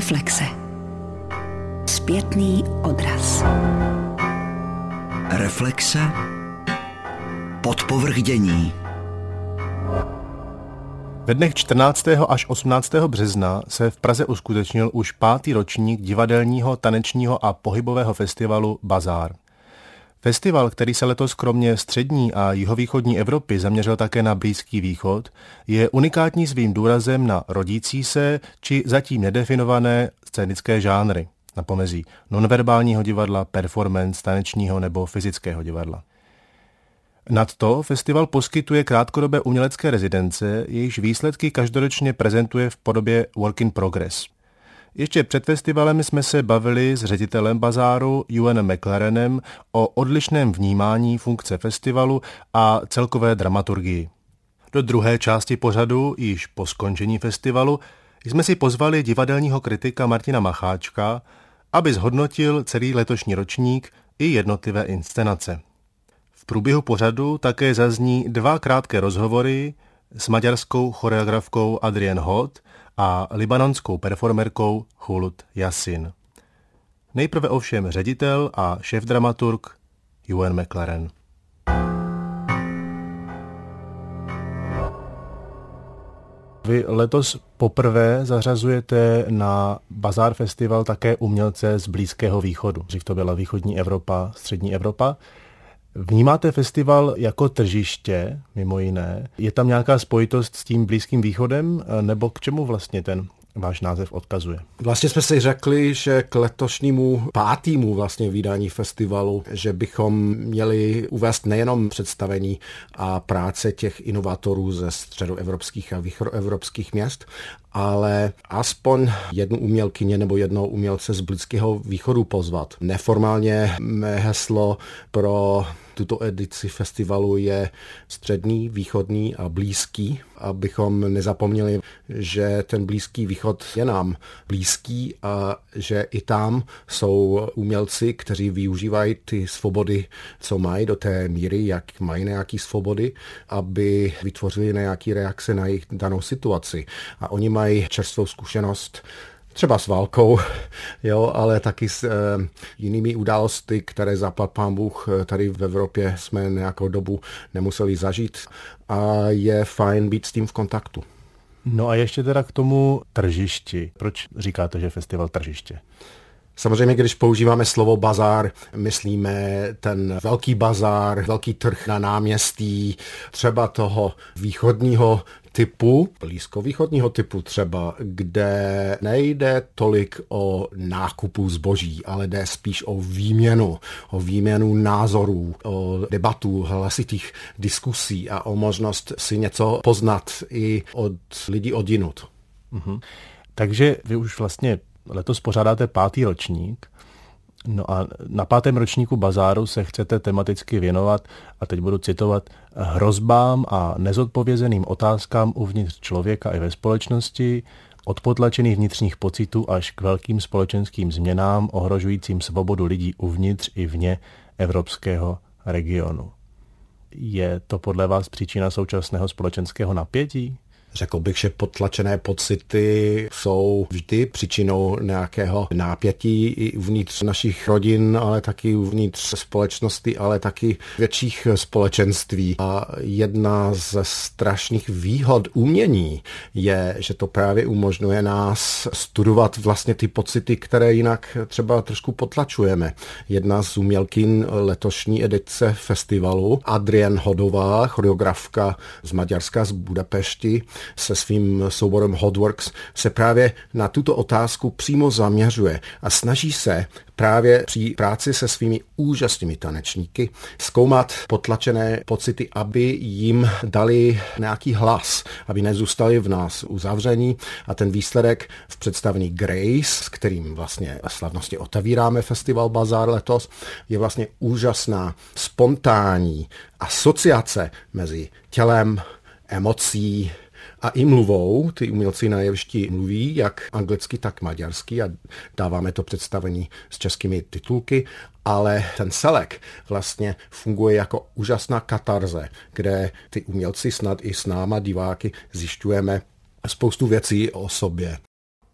Reflexe. Zpětný odraz. Reflexe. Podpovrchdění. Ve dnech 14. až 18. března se v Praze uskutečnil už pátý ročník divadelního, tanečního a pohybového festivalu Bazár. Festival, který se letos kromě střední a jihovýchodní Evropy zaměřil také na Blízký východ, je unikátní svým důrazem na rodící se či zatím nedefinované scénické žánry na pomezí nonverbálního divadla, performance, tanečního nebo fyzického divadla. Nadto festival poskytuje krátkodobé umělecké rezidence, jejichž výsledky každoročně prezentuje v podobě Work in Progress – ještě před festivalem jsme se bavili s ředitelem bazáru Juanem McLarenem o odlišném vnímání funkce festivalu a celkové dramaturgii. Do druhé části pořadu, již po skončení festivalu, jsme si pozvali divadelního kritika Martina Macháčka, aby zhodnotil celý letošní ročník i jednotlivé inscenace. V průběhu pořadu také zazní dva krátké rozhovory s maďarskou choreografkou Adrienne Hot a libanonskou performerkou Hulut Yasin. Nejprve ovšem ředitel a šéf-dramaturg Ewan McLaren. Vy letos poprvé zařazujete na Bazar Festival také umělce z Blízkého východu. Dřív to byla východní Evropa, střední Evropa. Vnímáte festival jako tržiště, mimo jiné? Je tam nějaká spojitost s tím Blízkým východem, nebo k čemu vlastně ten váš název odkazuje. Vlastně jsme si řekli, že k letošnímu pátému vlastně vydání festivalu, že bychom měli uvést nejenom představení a práce těch inovátorů ze středoevropských a východoevropských měst, ale aspoň jednu umělkyně nebo jednoho umělce z Blízkého východu pozvat. Neformálně mé heslo pro tuto edici festivalu je střední, východní a blízký, abychom nezapomněli, že ten blízký východ je nám blízký a že i tam jsou umělci, kteří využívají ty svobody, co mají do té míry, jak mají nějaké svobody, aby vytvořili nějaké reakce na jejich danou situaci. A oni mají čerstvou zkušenost třeba s válkou, jo, ale taky s e, jinými události, které zaplat pán Bůh eh, tady v Evropě jsme nějakou dobu nemuseli zažít a je fajn být s tím v kontaktu. No a ještě teda k tomu tržišti. Proč říkáte, že festival tržiště? Samozřejmě, když používáme slovo bazár, myslíme ten velký bazár, velký trh na náměstí, třeba toho východního typu, blízkovýchodního typu třeba, kde nejde tolik o nákupu zboží, ale jde spíš o výměnu, o výměnu názorů, o debatu, hlasitých diskusí a o možnost si něco poznat i od lidí odinut. Mm-hmm. Takže vy už vlastně letos pořádáte pátý ročník. No a na pátém ročníku bazáru se chcete tematicky věnovat, a teď budu citovat, hrozbám a nezodpovězeným otázkám uvnitř člověka i ve společnosti, od potlačených vnitřních pocitů až k velkým společenským změnám ohrožujícím svobodu lidí uvnitř i vně evropského regionu. Je to podle vás příčina současného společenského napětí? Řekl bych, že potlačené pocity jsou vždy příčinou nějakého nápětí i uvnitř našich rodin, ale taky uvnitř společnosti, ale taky větších společenství. A jedna ze strašných výhod umění je, že to právě umožňuje nás studovat vlastně ty pocity, které jinak třeba trošku potlačujeme. Jedna z umělkin letošní edice festivalu, Adrian Hodová, choreografka z Maďarska, z Budapešti, se svým souborem Hotworks se právě na tuto otázku přímo zaměřuje a snaží se právě při práci se svými úžasnými tanečníky zkoumat potlačené pocity, aby jim dali nějaký hlas, aby nezůstali v nás uzavření. A ten výsledek v představení Grace, s kterým vlastně slavnostně otevíráme festival Bazar letos, je vlastně úžasná, spontánní asociace mezi tělem, emocí, a i mluvou. Ty umělci na jevišti mluví jak anglicky, tak maďarsky a dáváme to představení s českými titulky, ale ten celek vlastně funguje jako úžasná katarze, kde ty umělci snad i s náma diváky zjišťujeme spoustu věcí o sobě.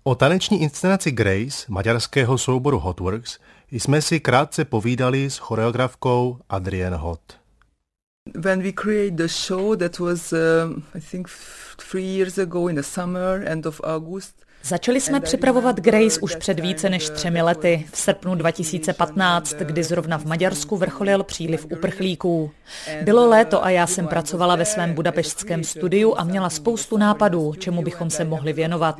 O taneční inscenaci Grace maďarského souboru Hotworks jsme si krátce povídali s choreografkou Adrienne Hot. When we create the show, that was, uh, I think, three years ago in the summer, end of August, Začali jsme připravovat Grace už před více než třemi lety, v srpnu 2015, kdy zrovna v Maďarsku vrcholil příliv uprchlíků. Bylo léto a já jsem pracovala ve svém budapešťském studiu a měla spoustu nápadů, čemu bychom se mohli věnovat.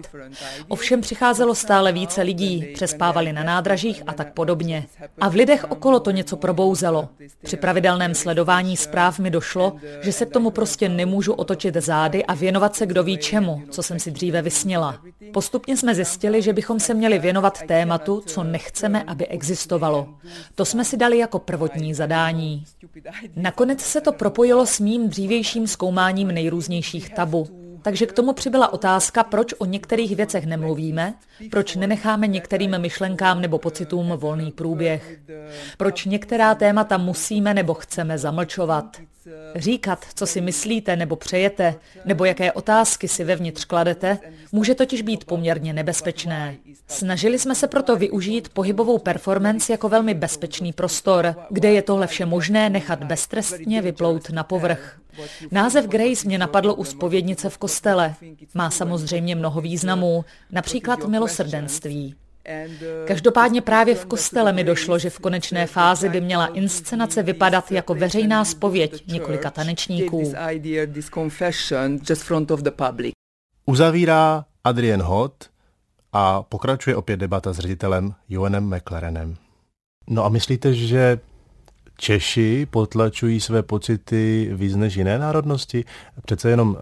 Ovšem přicházelo stále více lidí, přespávali na nádražích a tak podobně. A v lidech okolo to něco probouzelo. Při pravidelném sledování zpráv mi došlo, že se k tomu prostě nemůžu otočit zády a věnovat se kdo ví čemu, co jsem si dříve vysnila. Postupně jsme zjistili, že bychom se měli věnovat tématu, co nechceme, aby existovalo. To jsme si dali jako prvotní zadání. Nakonec se to propojilo s mým dřívějším zkoumáním nejrůznějších tabu. Takže k tomu přibyla otázka, proč o některých věcech nemluvíme, proč nenecháme některým myšlenkám nebo pocitům volný průběh, proč některá témata musíme nebo chceme zamlčovat. Říkat, co si myslíte nebo přejete, nebo jaké otázky si vevnitř kladete, může totiž být poměrně nebezpečné. Snažili jsme se proto využít pohybovou performance jako velmi bezpečný prostor, kde je tohle vše možné nechat beztrestně vyplout na povrch. Název Grace mě napadlo u spovědnice v kostele. Má samozřejmě mnoho významů, například milosrdenství. Každopádně právě v kostele mi došlo, že v konečné fázi by měla inscenace vypadat jako veřejná spověď několika tanečníků. Uzavírá Adrian Hot a pokračuje opět debata s ředitelem Joanem McLarenem. No a myslíte, že Češi potlačují své pocity víc než jiné národnosti? Přece jenom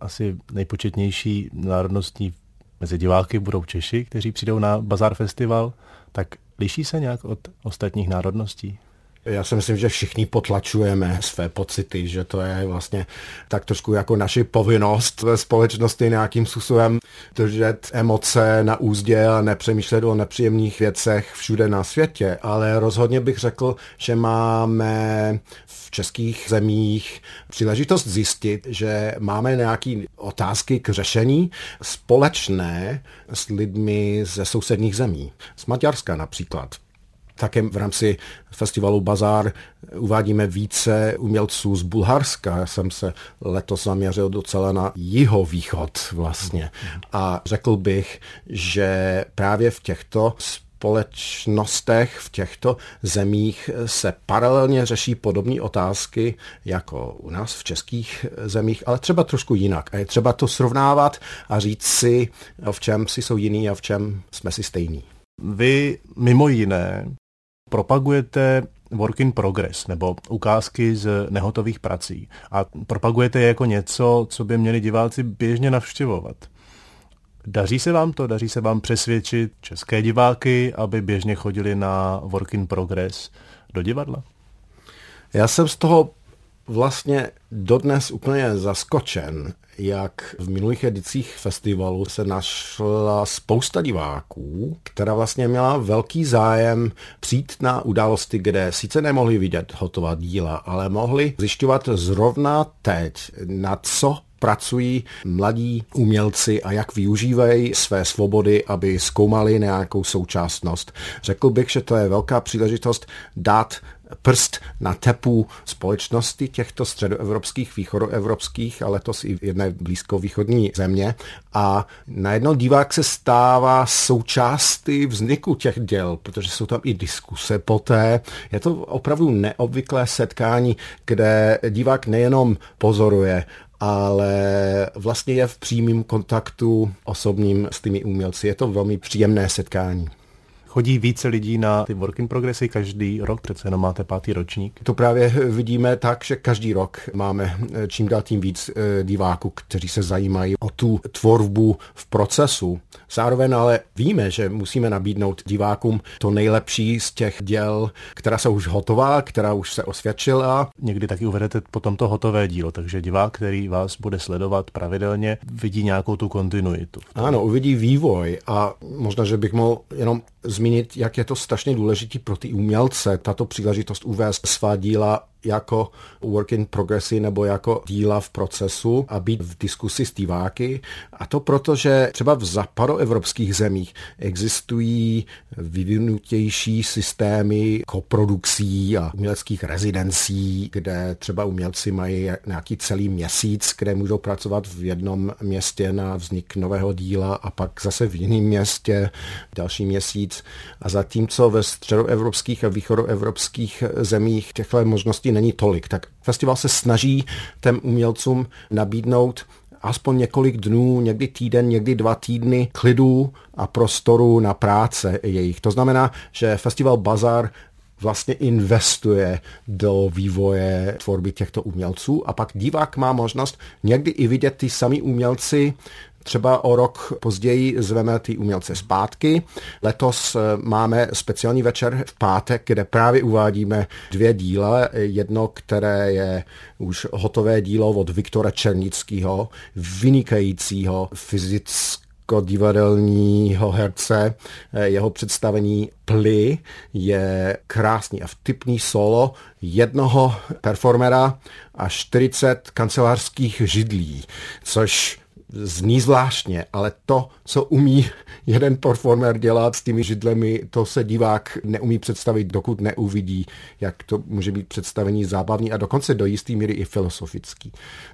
asi nejpočetnější národností mezi diváky budou Češi, kteří přijdou na Bazar Festival, tak liší se nějak od ostatních národností? Já si myslím, že všichni potlačujeme své pocity, že to je vlastně tak trošku jako naši povinnost ve společnosti nějakým způsobem držet emoce na úzdě a nepřemýšlet o nepříjemných věcech všude na světě. Ale rozhodně bych řekl, že máme v českých zemích příležitost zjistit, že máme nějaké otázky k řešení společné s lidmi ze sousedních zemí. Z Maďarska například. Také v rámci festivalu Bazar uvádíme více umělců z Bulharska. Já jsem se letos zaměřil docela na jihovýchod vlastně. A řekl bych, že právě v těchto společnostech v těchto zemích se paralelně řeší podobné otázky jako u nás v českých zemích, ale třeba trošku jinak. A je třeba to srovnávat a říct si, v čem si jsou jiný a v čem jsme si stejní. Vy mimo jiné propagujete work in progress nebo ukázky z nehotových prací a propagujete je jako něco, co by měli diváci běžně navštěvovat. Daří se vám to? Daří se vám přesvědčit české diváky, aby běžně chodili na work in progress do divadla? Já jsem z toho vlastně dodnes úplně zaskočen, jak v minulých edicích festivalu se našla spousta diváků, která vlastně měla velký zájem přijít na události, kde sice nemohli vidět hotová díla, ale mohli zjišťovat zrovna teď, na co pracují mladí umělci a jak využívají své svobody, aby zkoumali nějakou součástnost. Řekl bych, že to je velká příležitost dát prst na tepu společnosti těchto středoevropských, východoevropských a letos i jedné blízkovýchodní země. A najednou divák se stává součástí vzniku těch děl, protože jsou tam i diskuse poté. Je to opravdu neobvyklé setkání, kde divák nejenom pozoruje, ale vlastně je v přímém kontaktu osobním s těmi umělci. Je to velmi příjemné setkání. Chodí více lidí na ty work in progressy každý rok, přece jenom máte pátý ročník. To právě vidíme tak, že každý rok máme eh, čím dál tím víc eh, diváků, kteří se zajímají o tu tvorbu v procesu. Zároveň ale víme, že musíme nabídnout divákům to nejlepší z těch děl, která jsou už hotová, která už se osvědčila. Někdy taky uvedete potom to hotové dílo, takže divák, který vás bude sledovat pravidelně, vidí nějakou tu kontinuitu. Ano, uvidí vývoj a možná, že bych mohl jenom zmínit, jak je to strašně důležité pro ty umělce, tato příležitost uvést svá díla jako work in progressy nebo jako díla v procesu a být v diskusi s diváky. A to proto, že třeba v západoevropských zemích existují vyvinutější systémy koprodukcí a uměleckých rezidencí, kde třeba umělci mají nějaký celý měsíc, kde můžou pracovat v jednom městě na vznik nového díla a pak zase v jiném městě další měsíc. A zatímco ve středoevropských a východoevropských zemích těchto možností není tolik, tak festival se snaží těm umělcům nabídnout aspoň několik dnů, někdy týden, někdy dva týdny klidu a prostoru na práce jejich. To znamená, že festival Bazar vlastně investuje do vývoje tvorby těchto umělců a pak divák má možnost někdy i vidět ty samý umělci Třeba o rok později zveme ty umělce zpátky. Letos eh, máme speciální večer v pátek, kde právě uvádíme dvě díla. Jedno, které je už hotové dílo od Viktora Černického, vynikajícího fyzického divadelního herce. Eh, jeho představení Ply je krásný a vtipný solo jednoho performera a 40 kancelářských židlí, což zní zvláštně, ale to, co umí jeden performer dělat s těmi židlemi, to se divák neumí představit, dokud neuvidí, jak to může být představení zábavný a dokonce do jisté míry i filosofický.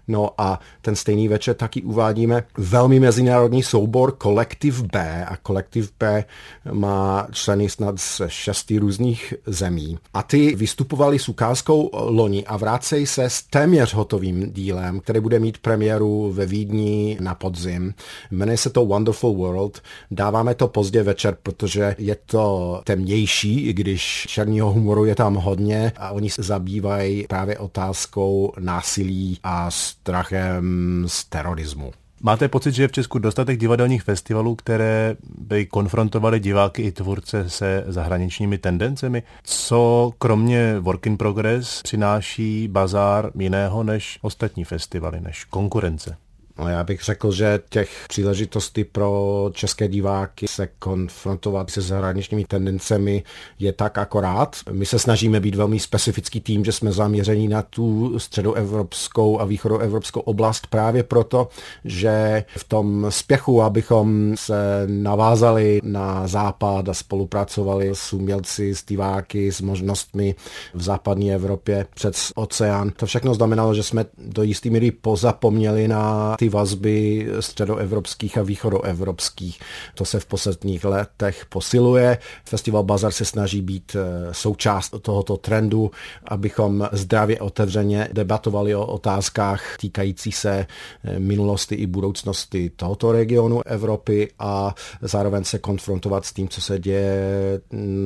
No a ten stejný večer taky uvádíme velmi mezinárodní soubor Kolektiv B a Kolektiv B má členy snad z šesti různých zemí. A ty vystupovali s ukázkou loni a vrácejí se s téměř hotovým dílem, který bude mít premiéru ve Vídni na podzim. Jmenuje se to Wonderful World. Dáváme to pozdě večer, protože je to temnější, i když černého humoru je tam hodně a oni se zabývají právě otázkou násilí a strachem z terorismu. Máte pocit, že je v Česku dostatek divadelních festivalů, které by konfrontovaly diváky i tvůrce se zahraničními tendencemi? Co kromě Work in Progress přináší bazár jiného než ostatní festivaly, než konkurence? No já bych řekl, že těch příležitostí pro české diváky se konfrontovat se zahraničními tendencemi je tak akorát. My se snažíme být velmi specifický tým, že jsme zaměření na tu středoevropskou a východoevropskou oblast právě proto, že v tom spěchu, abychom se navázali na západ a spolupracovali s umělci, s diváky, s možnostmi v západní Evropě přes oceán. To všechno znamenalo, že jsme do jisté míry pozapomněli na ty vazby středoevropských a východoevropských. To se v posledních letech posiluje. Festival Bazar se snaží být eh, součást tohoto trendu, abychom zdravě otevřeně debatovali o otázkách týkající se eh, minulosti i budoucnosti tohoto regionu Evropy a zároveň se konfrontovat s tím, co se děje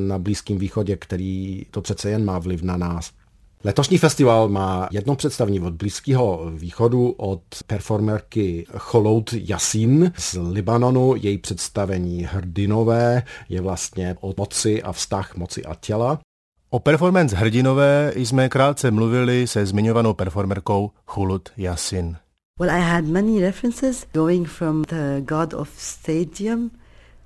na Blízkém východě, který to přece jen má vliv na nás. Letošní festival má jedno představení od Blízkého východu od performerky Cholout Yasin z Libanonu. Její představení Hrdinové je vlastně o moci a vztah moci a těla. O performance Hrdinové jsme krátce mluvili se zmiňovanou performerkou Chulut Yasin. Well, I had many references going from the God of Stadium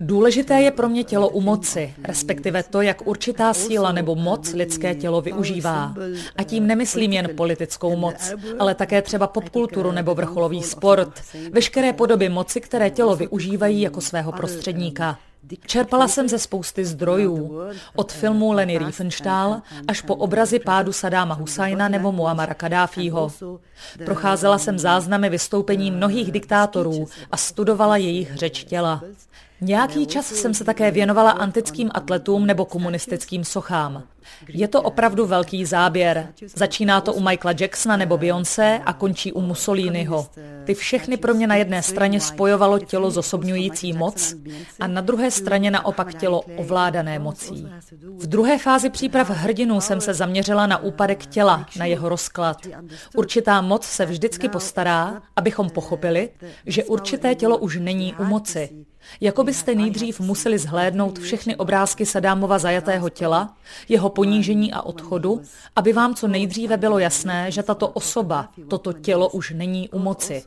Důležité je pro mě tělo u moci, respektive to, jak určitá síla nebo moc lidské tělo využívá. A tím nemyslím jen politickou moc, ale také třeba popkulturu nebo vrcholový sport. Veškeré podoby moci, které tělo využívají jako svého prostředníka. Čerpala jsem ze spousty zdrojů, od filmu Leny Riefenstahl až po obrazy pádu Sadáma Husajna nebo Muamara Kadáfího. Procházela jsem záznamy vystoupení mnohých diktátorů a studovala jejich řeč těla. Nějaký čas jsem se také věnovala antickým atletům nebo komunistickým sochám. Je to opravdu velký záběr. Začíná to u Michaela Jacksona nebo Beyoncé a končí u Mussoliniho. Ty všechny pro mě na jedné straně spojovalo tělo zosobňující moc a na druhé straně naopak tělo ovládané mocí. V druhé fázi příprav hrdinů jsem se zaměřila na úpadek těla, na jeho rozklad. Určitá moc se vždycky postará, abychom pochopili, že určité tělo už není u moci Jako byste nejdřív museli zhlédnout všechny obrázky Sadámova zajatého těla, jeho ponížení a odchodu, aby vám co nejdříve bylo jasné, že tato osoba, toto tělo už není u moci.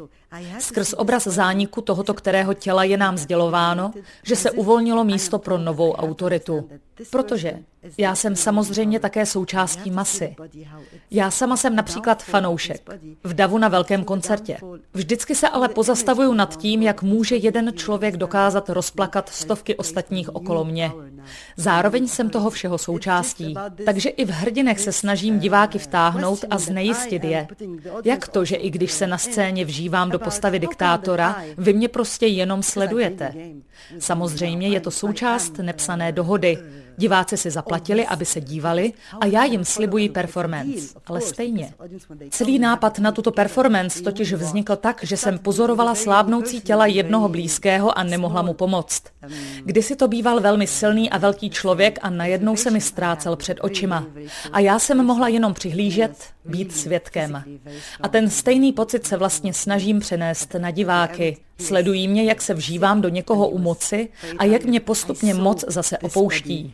Skrz obraz zániku tohoto kterého těla je nám sdělováno, že se uvolnilo místo pro novou autoritu. Protože já jsem samozřejmě také součástí masy. Já sama jsem například fanoušek. V Davu na velkém koncertě. Vždycky se ale pozastavuju nad tím, jak může jeden člověk dokázat rozplakat stovky ostatních okolo mě. Zároveň jsem toho všeho součástí. Takže i v hrdinech se snažím diváky vtáhnout a znejistit je. Jak to, že i když se na scéně vžívám do postavy diktátora, vy mě prostě jenom sledujete? Samozřejmě je to součást nepsané dohody. Diváci si zaplatili, aby se dívali a já jim slibuji performance. Ale stejně. Celý nápad na tuto performance totiž vznikl tak, že jsem pozorovala slábnoucí těla jednoho blízkého a nemohla mu pomoct. Kdysi to býval velmi silný a velký člověk a najednou se mi ztrácel před očima. A já jsem mohla jenom přihlížet, být svědkem. A ten stejný pocit se vlastně snažím přenést na diváky. Sledují mě, jak se vžívám do někoho u moci a jak mě postupně moc zase opouští.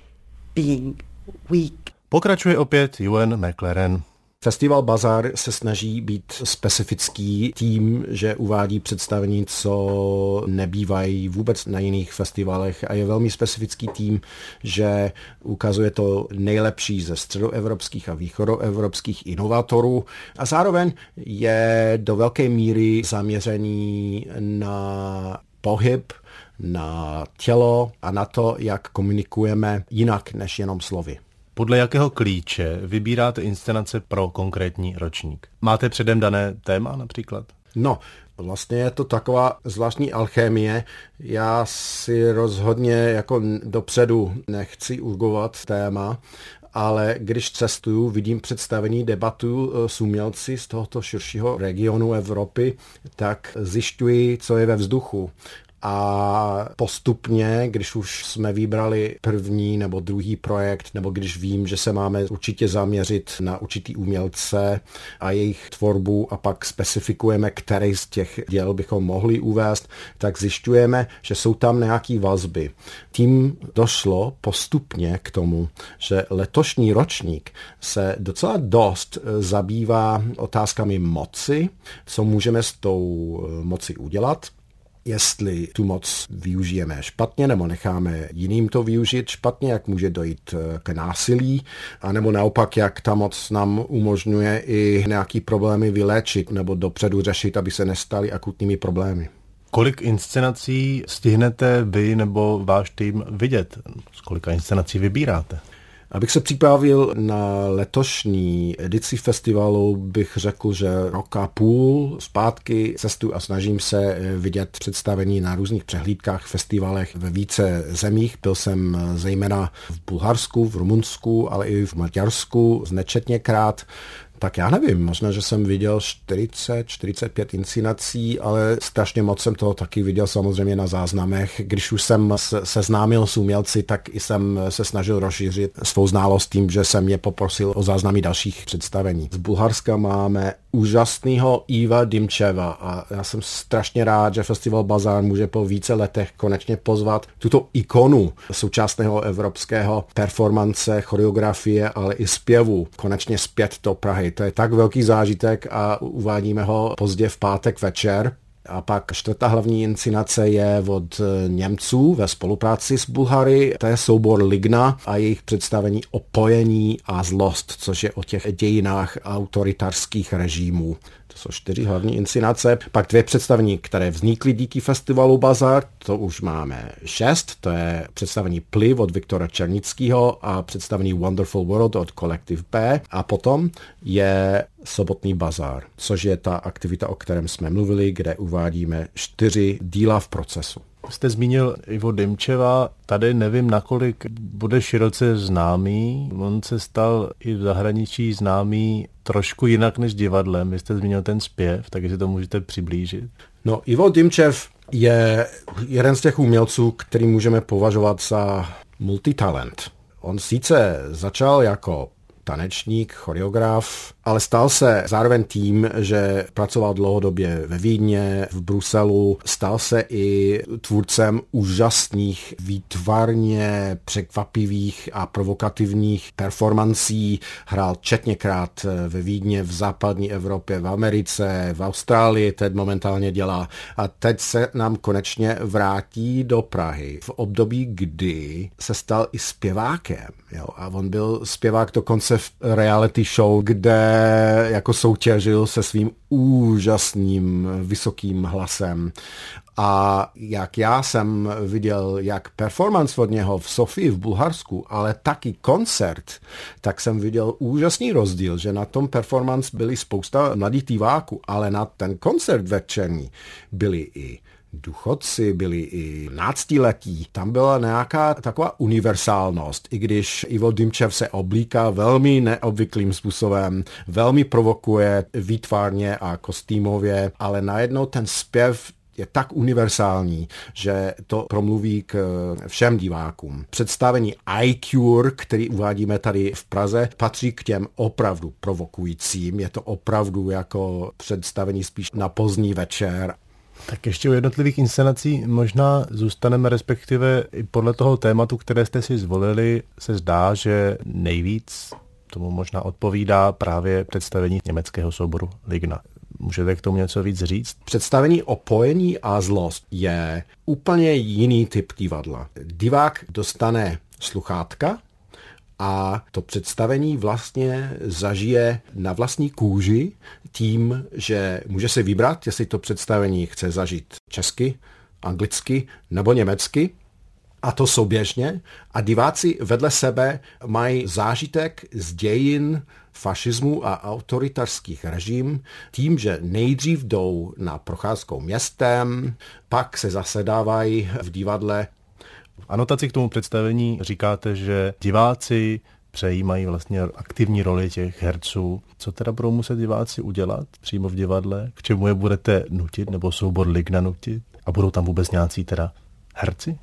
Pokračuje opět Ewan McLaren. Festival Bazar se snaží být specifický tím, že uvádí představení, co nebývají vůbec na jiných festivalech. A je velmi specifický tím, že ukazuje to nejlepší ze středoevropských a východoevropských inovátorů. A zároveň je do velké míry zaměřený na pohyb, na tělo a na to, jak komunikujeme jinak než jenom slovy. Podle jakého klíče vybíráte inscenace pro konkrétní ročník? Máte předem dané téma například? No, vlastně je to taková zvláštní alchémie. Já si rozhodně jako dopředu nechci urgovat téma, ale když cestuju, vidím představení debatu eh, s umělci z tohoto širšího regionu Evropy, tak zjišťuji, co je ve vzduchu a postupně, když už jsme vybrali první nebo druhý projekt, nebo když vím, že se máme určitě zaměřit na určitý umělce a jejich tvorbu a pak specifikujeme, který z těch děl bychom mohli uvést, tak zjišťujeme, že jsou tam nějaké vazby. Tím došlo postupně k tomu, že letošní ročník se docela dost zabývá otázkami moci, co můžeme s tou moci udělat, jestli tu moc využijeme špatně nebo necháme jiným to využít špatně, jak může dojít eh, k násilí, anebo naopak, jak ta moc nám umožňuje i nějaký problémy vyléčit nebo dopředu řešit, aby se nestaly akutními problémy. Kolik inscenací stihnete vy nebo váš tým vidět? Z kolika inscenací vybíráte? Abych se připravil na letošní edici festivalu, bych řekl, že rok a půl zpátky cestu a snažím se vidět představení na různých přehlídkách, festivalech ve více zemích. Byl jsem zejména v Bulharsku, v Rumunsku, ale i v Maďarsku znečetněkrát tak já nevím, možná, že jsem viděl 40, 45 inscenací, ale strašně moc jsem toho taky viděl samozřejmě na záznamech. Když už jsem seznámil s umělci, tak i jsem se snažil rozšířit svou znalost tím, že jsem mě poprosil o záznamy dalších představení. Z Bulharska máme úžasného Iva Dimčeva a já jsem strašně rád, že Festival Bazar může po více letech konečně pozvat tuto ikonu současného evropského performance, choreografie, ale i zpěvu konečně zpět do Prahy. To je tak velký zážitek a uvádíme ho pozdě v pátek večer. A pak čtvrtá hlavní inscenace je od Němců ve spolupráci s Bulhary. To je soubor Ligna a jejich představení Opojení a zlost, což je o těch dějinách autoritarských režimů. To jsou čtyři hlavní inscenace. Pak dvě představení, které vznikly díky festivalu Bazar, to už máme šest. To je představení Pliv od Viktora Černického a představení Wonderful World od Collective P. A potom je sobotní bazár, což je ta aktivita, o kterém jsme mluvili, kde uvádíme čtyři díla v procesu. Jste zmínil Ivo Dimčeva, tady nevím, nakolik bude široce známý. On se stal i v zahraničí známý trošku jinak než divadlem. Vy jste zmínil ten zpěv, tak si to můžete přiblížit. No, Ivo Dimčev je jeden z těch umělců, který můžeme považovat za multitalent. On sice začal jako tanečník, choreograf, ale stal se zároveň tím, že pracoval dlouhodobě ve Vídně, v Bruselu, stal se i tvůrcem úžasných, výtvarně překvapivých a provokativních performancí. Hrál četněkrát ve Vídně, v západní Evropě, v Americe, v Austrálii, teď momentálně dělá. A teď se nám konečně vrátí do Prahy v období, kdy se stal i zpěvákem. Jo? A on byl zpěvák dokonce v reality show, kde jako soutěžil se svým úžasným vysokým hlasem. A jak já jsem viděl jak performance od něho v Sofii v Bulharsku, ale taky koncert, tak jsem viděl úžasný rozdíl, že na tom performance byly spousta mladých diváků, ale na ten koncert večerní byli i důchodci, byli i náctiletí. Tam byla nějaká taková univerzálnost, i když Ivo Dimčev se oblíká velmi neobvyklým způsobem, velmi provokuje výtvarně a kostýmově, ale najednou ten zpěv je tak univerzální, že to promluví k všem divákům. Představení iCure, který uvádíme tady v Praze, patří k těm opravdu provokujícím. Je to opravdu jako představení spíš na pozdní večer. Tak ještě u jednotlivých inscenací možná zůstaneme, respektive i podle toho tématu, které jste si zvolili, se zdá, že nejvíc tomu možná odpovídá právě představení německého souboru Ligna. Můžete k tomu něco víc říct? Představení opojení a zlost je úplně jiný typ divadla. Divák dostane sluchátka, a to představení vlastně zažije na vlastní kůži tím, že může si vybrat, jestli to představení chce zažít česky, anglicky nebo německy, a to souběžně. A diváci vedle sebe mají zážitek z dějin fašismu a autoritarských režim tím, že nejdřív jdou na procházkou městem, pak se zasedávají v divadle anotaci k tomu představení říkáte, že diváci přejímají vlastně aktivní roli těch herců. Co teda budou muset diváci udělat přímo v divadle? K čemu je budete nutit, nebo soubor Ligna nutit? A budou tam vůbec nějací teda herci?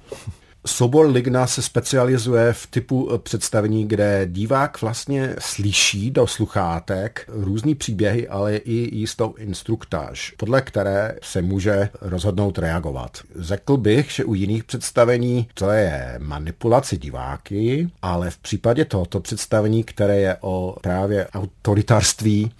Sobor Ligna se specializuje v typu eh, představení, kde divák vlastně slyší do sluchátek různý příběhy, ale i jistou instruktáž, podle které se může rozhodnout reagovat. Řekl bych, že u jiných představení to je manipulace diváky, ale v případě tohoto představení, které je o právě autoritarství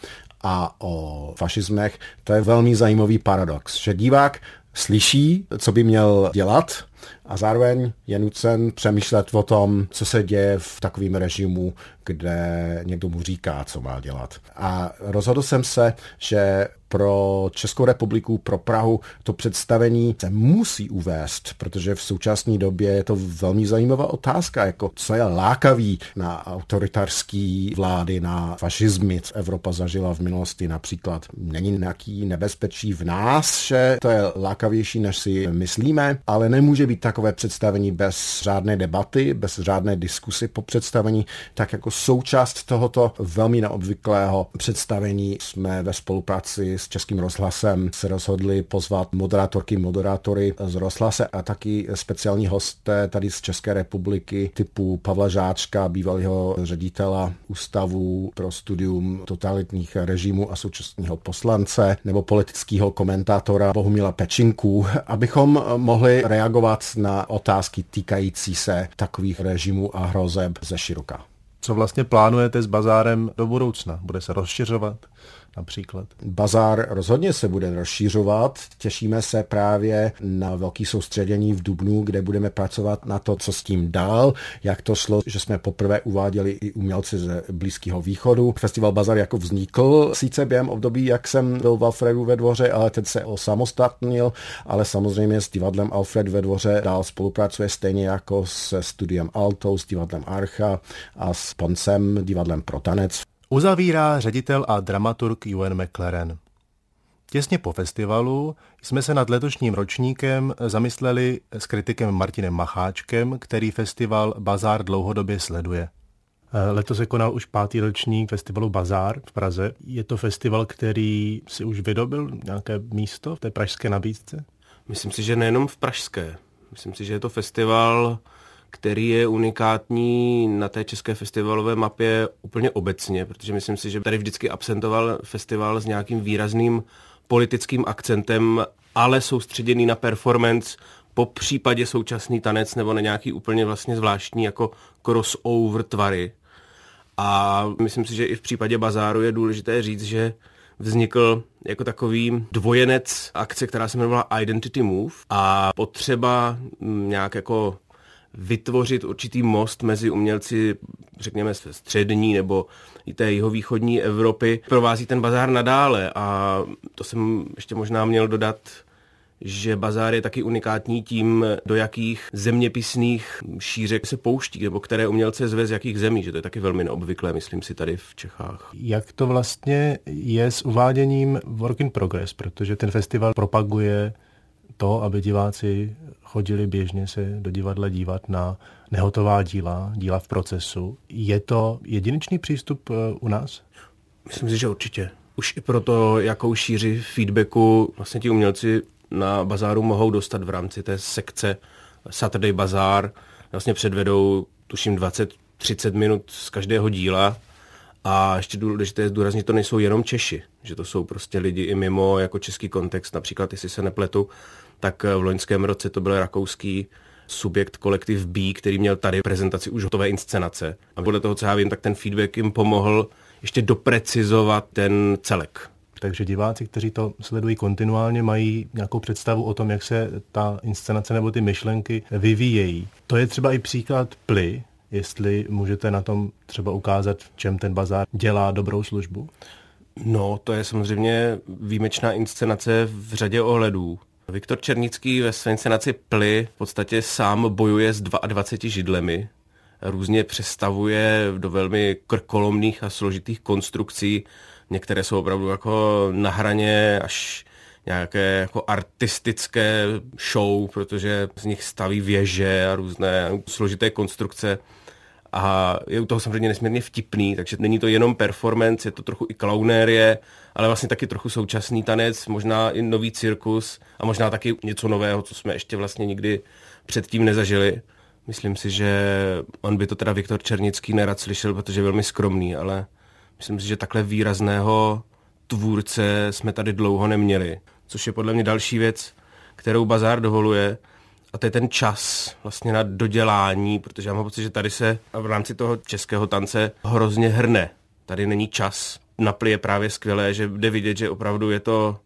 a o fašismech, to je velmi zajímavý paradox, že divák slyší, co by měl dělat, a zároveň je nucen přemýšlet o tom, co se děje v takovém režimu, kde někdo mu říká, co má dělat. A rozhodl jsem se, že pro Českou republiku, pro Prahu to představení se musí uvést, protože v současné době je to velmi zajímavá otázka, jako co je lákavý na autoritarský vlády, na fašizmy, co Evropa zažila v minulosti například. Není nějaký nebezpečí v nás, že to je lákavější, než si myslíme, ale nemůže být takové představení bez řádné debaty, bez řádné diskusy po představení, tak jako součást tohoto velmi neobvyklého představení jsme ve spolupráci s Českým rozhlasem se rozhodli pozvat moderátorky, moderátory z rozhlase a taky speciální hosté tady z České republiky typu Pavla Žáčka, bývalého ředitela Ústavu pro studium totalitních režimů a současného poslance nebo politického komentátora Bohumila Pečinku, abychom mohli reagovat na otázky týkající se takových režimů a hrozeb ze široka. Co vlastně plánujete s bazárem do budoucna? Bude se rozšiřovat? Například? Bazár rozhodně se bude rozšířovat. Těšíme se právě na velký soustředění v Dubnu, kde budeme pracovat na to, co s tím dál, jak to šlo, že jsme poprvé uváděli i umělci ze Blízkého východu. Festival Bazar jako vznikl sice během období, jak jsem byl v Alfredu ve dvoře, ale teď se osamostatnil, ale samozřejmě s divadlem Alfred ve dvoře dál spolupracuje stejně jako se studiem Alto, s divadlem Archa a s Poncem, divadlem Protanec. Uzavírá ředitel a dramaturg Ewan McLaren. Těsně po festivalu jsme se nad letošním ročníkem zamysleli s kritikem Martinem Macháčkem, který festival Bazár dlouhodobě sleduje. Letos se konal už pátý ročník festivalu Bazár v Praze. Je to festival, který si už vydobil nějaké místo v té pražské nabídce? Myslím si, že nejenom v pražské. Myslím si, že je to festival, který je unikátní na té české festivalové mapě úplně obecně, protože myslím si, že tady vždycky absentoval festival s nějakým výrazným politickým akcentem, ale soustředěný na performance, po případě současný tanec nebo na nějaký úplně vlastně zvláštní jako crossover tvary. A myslím si, že i v případě bazáru je důležité říct, že vznikl jako takový dvojenec akce, která se jmenovala Identity Move a potřeba nějak jako vytvořit určitý most mezi umělci, řekněme, střední nebo i té jihovýchodní Evropy. Provází ten bazár nadále a to jsem ještě možná měl dodat že bazár je taky unikátní tím, do jakých zeměpisných šířek se pouští, nebo které umělce zve z jakých zemí, že to je taky velmi neobvyklé, myslím si, tady v Čechách. Jak to vlastně je s uváděním Work in Progress, protože ten festival propaguje to, aby diváci chodili běžně se do divadla dívat na nehotová díla, díla v procesu. Je to jedinečný přístup eh, u nás? Myslím si, že určitě. Už i proto, jakou šíři feedbacku vlastně ti umělci na bazáru mohou dostat v rámci té sekce Saturday Bazaar. Vlastně předvedou, tuším, 20-30 minut z každého díla. A ještě důležité je zdůraznit, to nejsou jenom Češi, že to jsou prostě lidi i mimo jako český kontext. Například, jestli se nepletu, tak v loňském roce to byl rakouský subjekt kolektiv B, který měl tady prezentaci už hotové inscenace. A podle toho, co já vím, tak ten feedback jim pomohl ještě doprecizovat ten celek. Takže diváci, kteří to sledují kontinuálně, mají nějakou představu o tom, jak se ta inscenace nebo ty myšlenky vyvíjejí. To je třeba i příklad Ply, jestli můžete na tom třeba ukázat, v čem ten bazár dělá dobrou službu. No, to je samozřejmě výjimečná inscenace v řadě ohledů. Viktor Černický ve své inscenaci Ply v podstatě sám bojuje s 22 židlemi, různě přestavuje do velmi krkolomných a složitých konstrukcí. Některé jsou opravdu jako na hraně až nějaké jako artistické show, protože z nich staví věže a různé složité konstrukce a je u toho samozřejmě nesmírně vtipný, takže není to jenom performance, je to trochu i klaunérie, ale vlastně taky trochu současný tanec, možná i nový cirkus a možná taky něco nového, co jsme ještě vlastně nikdy předtím nezažili. Myslím si, že on by to teda Viktor Černický nerad slyšel, protože je velmi skromný, ale Myslím si, že takhle výrazného tvůrce jsme tady dlouho neměli, což je podle mě další věc, kterou bazár dovoluje, a to je ten čas vlastně na dodělání, protože já mám pocit, že tady se v rámci toho českého tance hrozně hrne. Tady není čas. Napli je právě skvělé, že jde vidět, že opravdu je to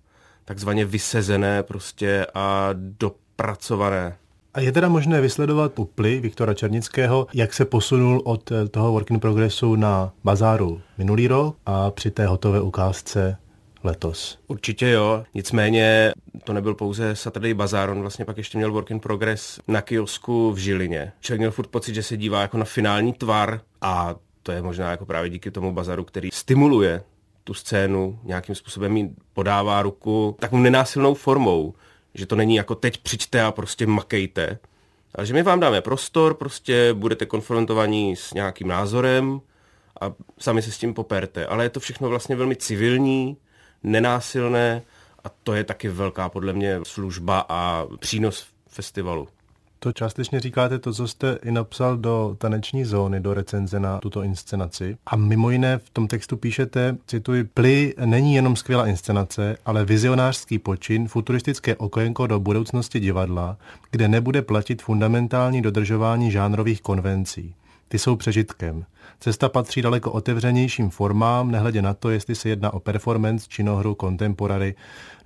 takzvaně vysezené prostě a dopracované. A je teda možné vysledovat uply Viktora Černického, jak se posunul od toho work in progressu na bazáru minulý rok a při té hotové ukázce letos. Určitě jo, nicméně to nebyl pouze Saturday Bazaar, on vlastně pak ještě měl Work in Progress na kiosku v Žilině. Člověk měl furt pocit, že se dívá jako na finální tvar a to je možná jako právě díky tomu bazaru, který stimuluje tu scénu, nějakým způsobem jí podává ruku takovou nenásilnou formou že to není jako teď přijďte a prostě makejte, ale že my vám dáme prostor, prostě budete konfrontovaní s nějakým názorem a sami se s tím poperte. Ale je to všechno vlastně velmi civilní, nenásilné a to je taky velká podle mě služba a přínos festivalu. To částečně říkáte to, co jste i napsal do taneční zóny, do recenze na tuto inscenaci. A mimo jiné v tom textu píšete, cituji, Ply není jenom skvělá inscenace, ale vizionářský počin, futuristické okénko do budoucnosti divadla, kde nebude platit fundamentální dodržování žánrových konvencí. Ty jsou přežitkem. Cesta patří daleko otevřenějším formám, nehledě na to, jestli se jedná o performance, činohru, kontemporary,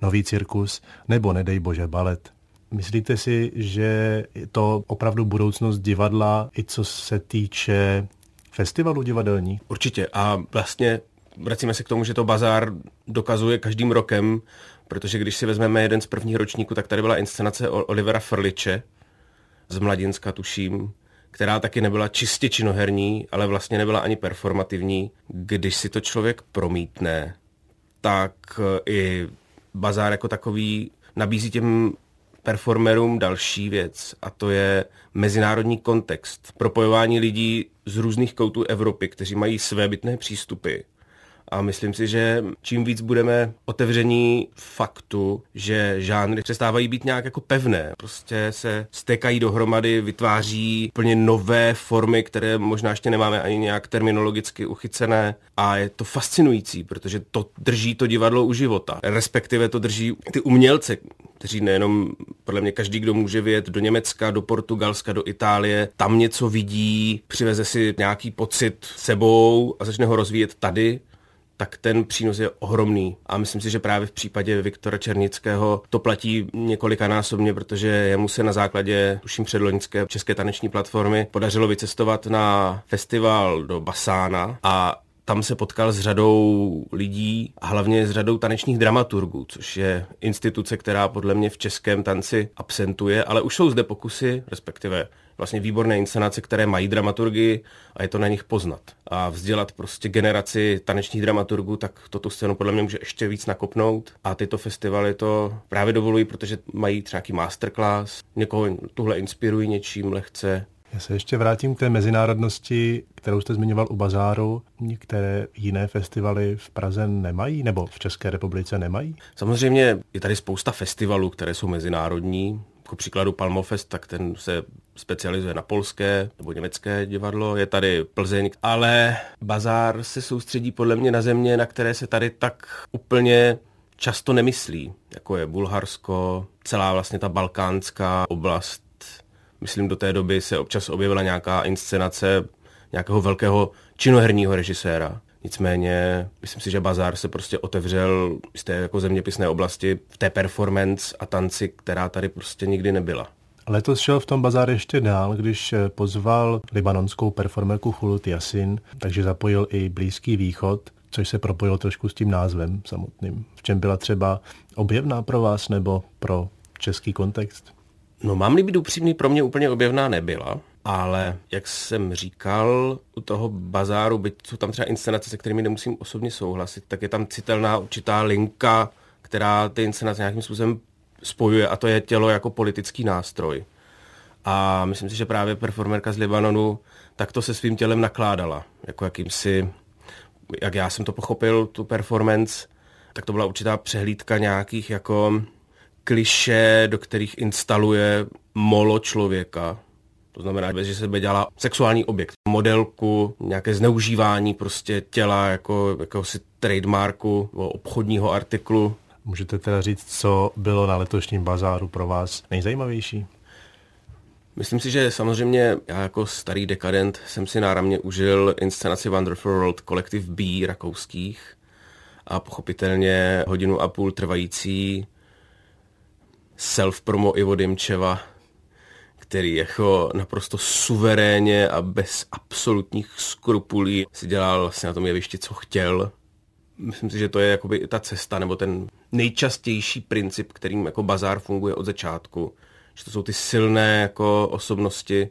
nový cirkus nebo nedej bože balet. Myslíte si, že je to opravdu budoucnost divadla, i co se týče festivalu divadelní? Určitě. A vlastně vracíme se k tomu, že to bazár dokazuje každým rokem, protože když si vezmeme jeden z prvních ročníků, tak tady byla inscenace Olivera Frliče z Mladinska, tuším, která taky nebyla čistě činoherní, ale vlastně nebyla ani performativní. Když si to člověk promítne, tak i bazár jako takový nabízí těm performerům další věc a to je mezinárodní kontext. Propojování lidí z různých koutů Evropy, kteří mají své bytné přístupy A myslím si, že čím víc budeme otevření faktu, že žánry přestávají být nějak jako pevné, prostě se stékají dohromady, vytváří plně nové formy, které možná ještě nemáme ani nějak terminologicky uchycené. A je to fascinující, protože to drží to divadlo u života, respektive to drží ty umělce, kteří nejenom, podle mě každý, kdo může vyjet do Německa, do Portugalska, do Itálie, tam něco vidí, přiveze si nějaký pocit sebou a začne ho rozvíjet tady, tak ten přínos je ohromný. A myslím si, že právě v případě Viktora Černického to platí několikanásobně, protože jemu se na základě, tuším předloňské české taneční platformy, podařilo vycestovat na festival do Basána a tam se potkal s řadou lidí a hlavně s řadou tanečních dramaturgů, což je instituce, která podle mě v českém tanci absentuje, ale už jsou zde pokusy, respektive vlastně výborné inscenace, které mají dramaturgii a je to na nich poznat. A vzdělat prostě generaci tanečních dramaturgů, tak toto scénu podle mě může ještě víc nakopnout. A tyto festivaly to právě dovolují, protože mají třeba nějaký masterclass, někoho tuhle inspirují něčím lehce, já se ještě vrátím k té mezinárodnosti, kterou jste zmiňoval u Bazáru. Některé jiné festivaly v Praze nemají, nebo v České republice nemají? Samozřejmě je tady spousta festivalů, které jsou mezinárodní. Jako příkladu Palmofest, tak ten se specializuje na polské nebo německé divadlo, je tady Plzeň, ale Bazár se soustředí podle mě na země, na které se tady tak úplně často nemyslí, jako je Bulharsko, celá vlastně ta balkánská oblast, myslím, do té doby se občas objevila nějaká inscenace nějakého velkého činoherního režiséra. Nicméně, myslím si, že Bazar se prostě otevřel z té jako zeměpisné oblasti v té performance a tanci, která tady prostě nikdy nebyla. Letos šel v tom bazár ještě dál, když pozval libanonskou performerku Hulut Yasin, takže zapojil i Blízký východ, což se propojilo trošku s tím názvem samotným. V čem byla třeba objevná pro vás nebo pro český kontext? No mám-li být upřímný, pro mě úplně objevná nebyla, ale jak jsem říkal, u toho bazáru, byť jsou tam třeba inscenace, se kterými nemusím osobně souhlasit, tak je tam citelná určitá linka, která ty inscenace nějakým způsobem spojuje a to je tělo jako politický nástroj. A myslím si, že právě performerka z Libanonu takto se svým tělem nakládala, jako jakýmsi, jak já jsem to pochopil, tu performance, tak to byla určitá přehlídka nějakých jako kliše, do kterých instaluje molo člověka. To znamená, že se dělá sexuální objekt, modelku, nějaké zneužívání prostě těla jako jakéhosi trademarku nebo obchodního artiklu. Můžete teda říct, co bylo na letošním bazáru pro vás nejzajímavější? Myslím si, že samozřejmě já jako starý dekadent jsem si náramně užil inscenaci Wonderful World kolektiv B rakouských a pochopitelně hodinu a půl trvající self-promo Ivo Dimčeva, který jako naprosto suverénně a bez absolutních skrupulí si dělal vlastně na tom jevišti, co chtěl. Myslím si, že to je jakoby ta cesta, nebo ten nejčastější princip, kterým jako bazár funguje od začátku. Že to jsou ty silné jako osobnosti,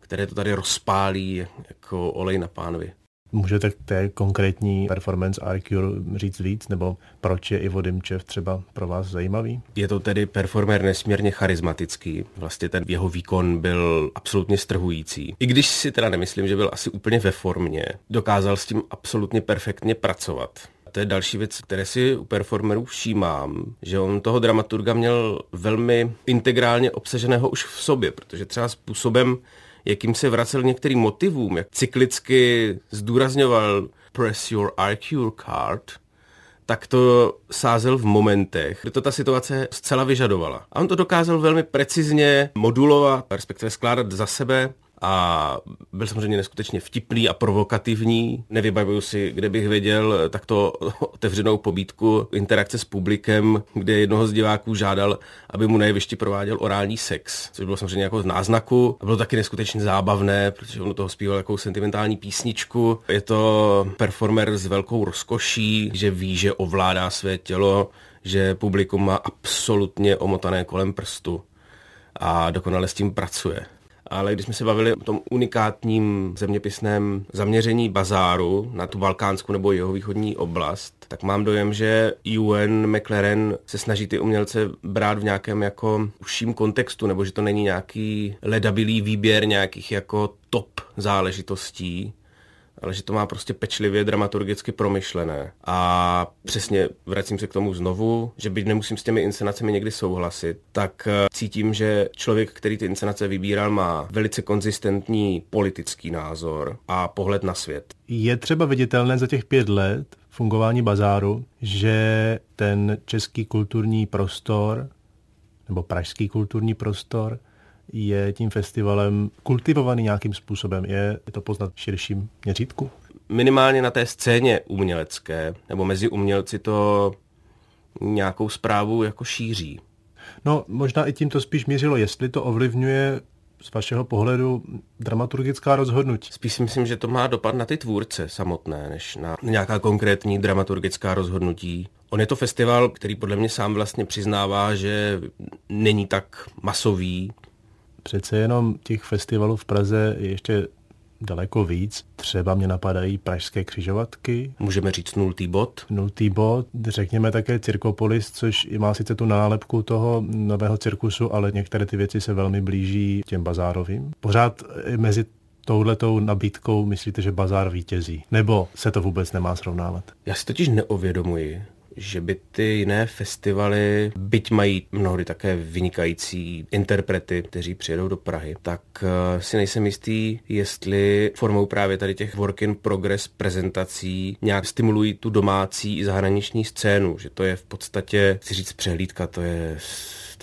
které to tady rozpálí jako olej na pánvi. Můžete k té konkrétní performance Arcure říct víc, nebo proč je Ivo Dimčev třeba pro vás zajímavý? Je to tedy performer nesmírně charismatický. Vlastně ten jeho výkon byl absolutně strhující. I když si teda nemyslím, že byl asi úplně ve formě, dokázal s tím absolutně perfektně pracovat. To je další věc, které si u performerů všímám, že on toho dramaturga měl velmi integrálně obsaženého už v sobě, protože třeba způsobem, jakým se vracel některým motivům, jak cyklicky zdůrazňoval press your IQ card, tak to sázel v momentech, kdy to ta situace zcela vyžadovala. A on to dokázal velmi precizně modulovat, respektive skládat za sebe a byl samozřejmě neskutečně vtipný a provokativní. Nevybavuju si, kde bych věděl takto otevřenou pobídku interakce s publikem, kde jednoho z diváků žádal, aby mu na jevišti prováděl orální sex, což bylo samozřejmě jako z náznaku. A bylo taky neskutečně zábavné, protože on toho zpíval jako sentimentální písničku. Je to performer s velkou rozkoší, že ví, že ovládá své tělo, že publikum má absolutně omotané kolem prstu a dokonale s tím pracuje ale když jsme se bavili o tom unikátním zeměpisném zaměření bazáru na tu balkánskou nebo jeho východní oblast, tak mám dojem, že UN McLaren se snaží ty umělce brát v nějakém jako užším kontextu, nebo že to není nějaký ledabilý výběr nějakých jako top záležitostí, ale že to má prostě pečlivě dramaturgicky promyšlené. A přesně vracím se k tomu znovu, že byť nemusím s těmi inscenacemi někdy souhlasit, tak eh, cítím, že člověk, který ty inscenace vybíral, má velice konzistentní politický názor a pohled na svět. Je třeba viditelné za těch pět let fungování bazáru, že ten český kulturní prostor nebo pražský kulturní prostor je tím festivalem kultivovaný nějakým způsobem? Je to poznat v širším měřítku? Minimálně na té scéně umělecké, nebo mezi umělci to nějakou zprávu jako šíří. No, možná i tím to spíš mířilo, jestli to ovlivňuje z vašeho pohledu dramaturgická rozhodnutí? Spíš si myslím, že to má dopad na ty tvůrce samotné, než na nějaká konkrétní dramaturgická rozhodnutí. On je to festival, který podle mě sám vlastně přiznává, že není tak masový. Přece jenom těch festivalů v Praze je ještě daleko víc. Třeba mě napadají pražské křižovatky. Můžeme říct nultý bod. Nultý bod. Řekněme také Cirkopolis, což má sice tu nálepku toho nového cirkusu, ale některé ty věci se velmi blíží těm bazárovým. Pořád mezi touhletou nabídkou myslíte, že bazár vítězí? Nebo se to vůbec nemá srovnávat? Já si totiž neuvědomuji, že by ty jiné festivaly, byť mají mnohdy také vynikající interprety, kteří přijedou do Prahy, tak eh, si nejsem jistý, jestli formou právě tady těch work in progress prezentací nějak stimulují tu domácí i zahraniční scénu, že to je v podstatě, chci říct přehlídka, to je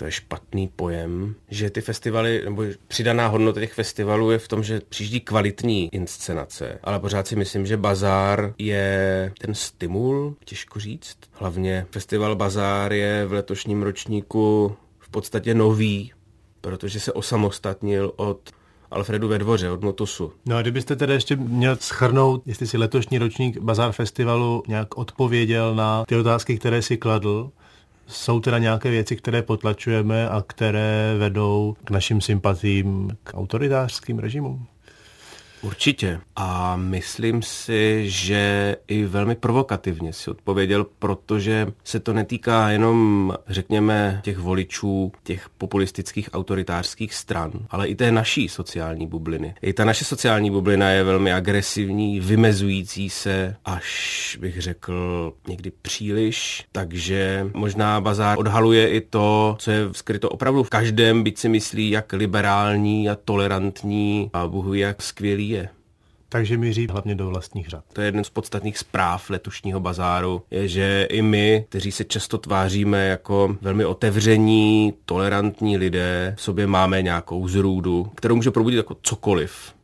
to je špatný pojem, že ty festivaly, nebo přidaná hodnota těch festivalů je v tom, že přijíždí kvalitní inscenace, ale pořád si myslím, že bazár je ten stimul, těžko říct. Hlavně festival Bazár je v letošním ročníku v podstatě nový, protože se osamostatnil od Alfredu ve dvoře od Motusu. No a kdybyste tedy ještě měl schrnout, jestli si letošní ročník Bazár Festivalu nějak odpověděl na ty otázky, které si kladl, jsou teda nějaké věci, které potlačujeme a které vedou k našim sympatím k autoritářským režimům? Určitě. A myslím si, že i velmi provokativně si odpověděl, protože se to netýká jenom, řekněme, těch voličů, těch populistických autoritářských stran, ale i té naší sociální bubliny. I ta naše sociální bublina je velmi agresivní, vymezující se, až bych řekl někdy příliš, takže možná bazár odhaluje i to, co je skryto opravdu v každém, byť si myslí, jak liberální a tolerantní a bohu jak skvělý. Takže míří hlavně do vlastních řad. To je jeden z podstatných zpráv letošního bazáru, je, že i my, kteří se často tváříme jako velmi otevření, tolerantní lidé, v sobě máme nějakou zrůdu, kterou může probudit jako cokoliv